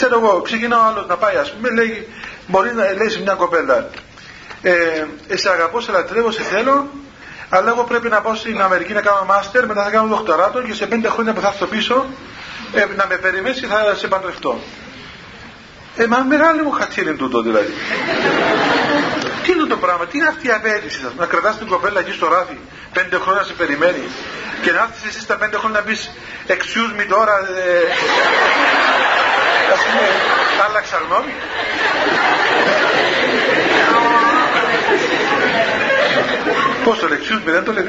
ξέρω εγώ, ξεκινά ο άλλος να πάει, ας πούμε, λέει, μπορεί να λέει σε μια κοπέλα, ε, σε αγαπώ, σε λατρεύω, σε θέλω, αλλά εγώ πρέπει να πάω στην Αμερική να κάνω μάστερ, μετά θα κάνω δοκτοράτο και σε πέντε χρόνια που θα έρθω πίσω ε, να με περιμένεις και θα σε παντρευτώ. Ε, μα μεγάλη μου χατσίρι είναι τούτο δηλαδή. τι είναι το πράγμα, τι είναι αυτή η απέτηση να κρατάς την κοπέλα εκεί στο ράφι, πέντε χρόνια σε περιμένει και να έρθεις εσύ στα πέντε χρόνια να πεις excuse me τώρα, ε, ας πούμε, άλλαξα γνώμη. Πώς το λέει, excuse me, δεν το λέει.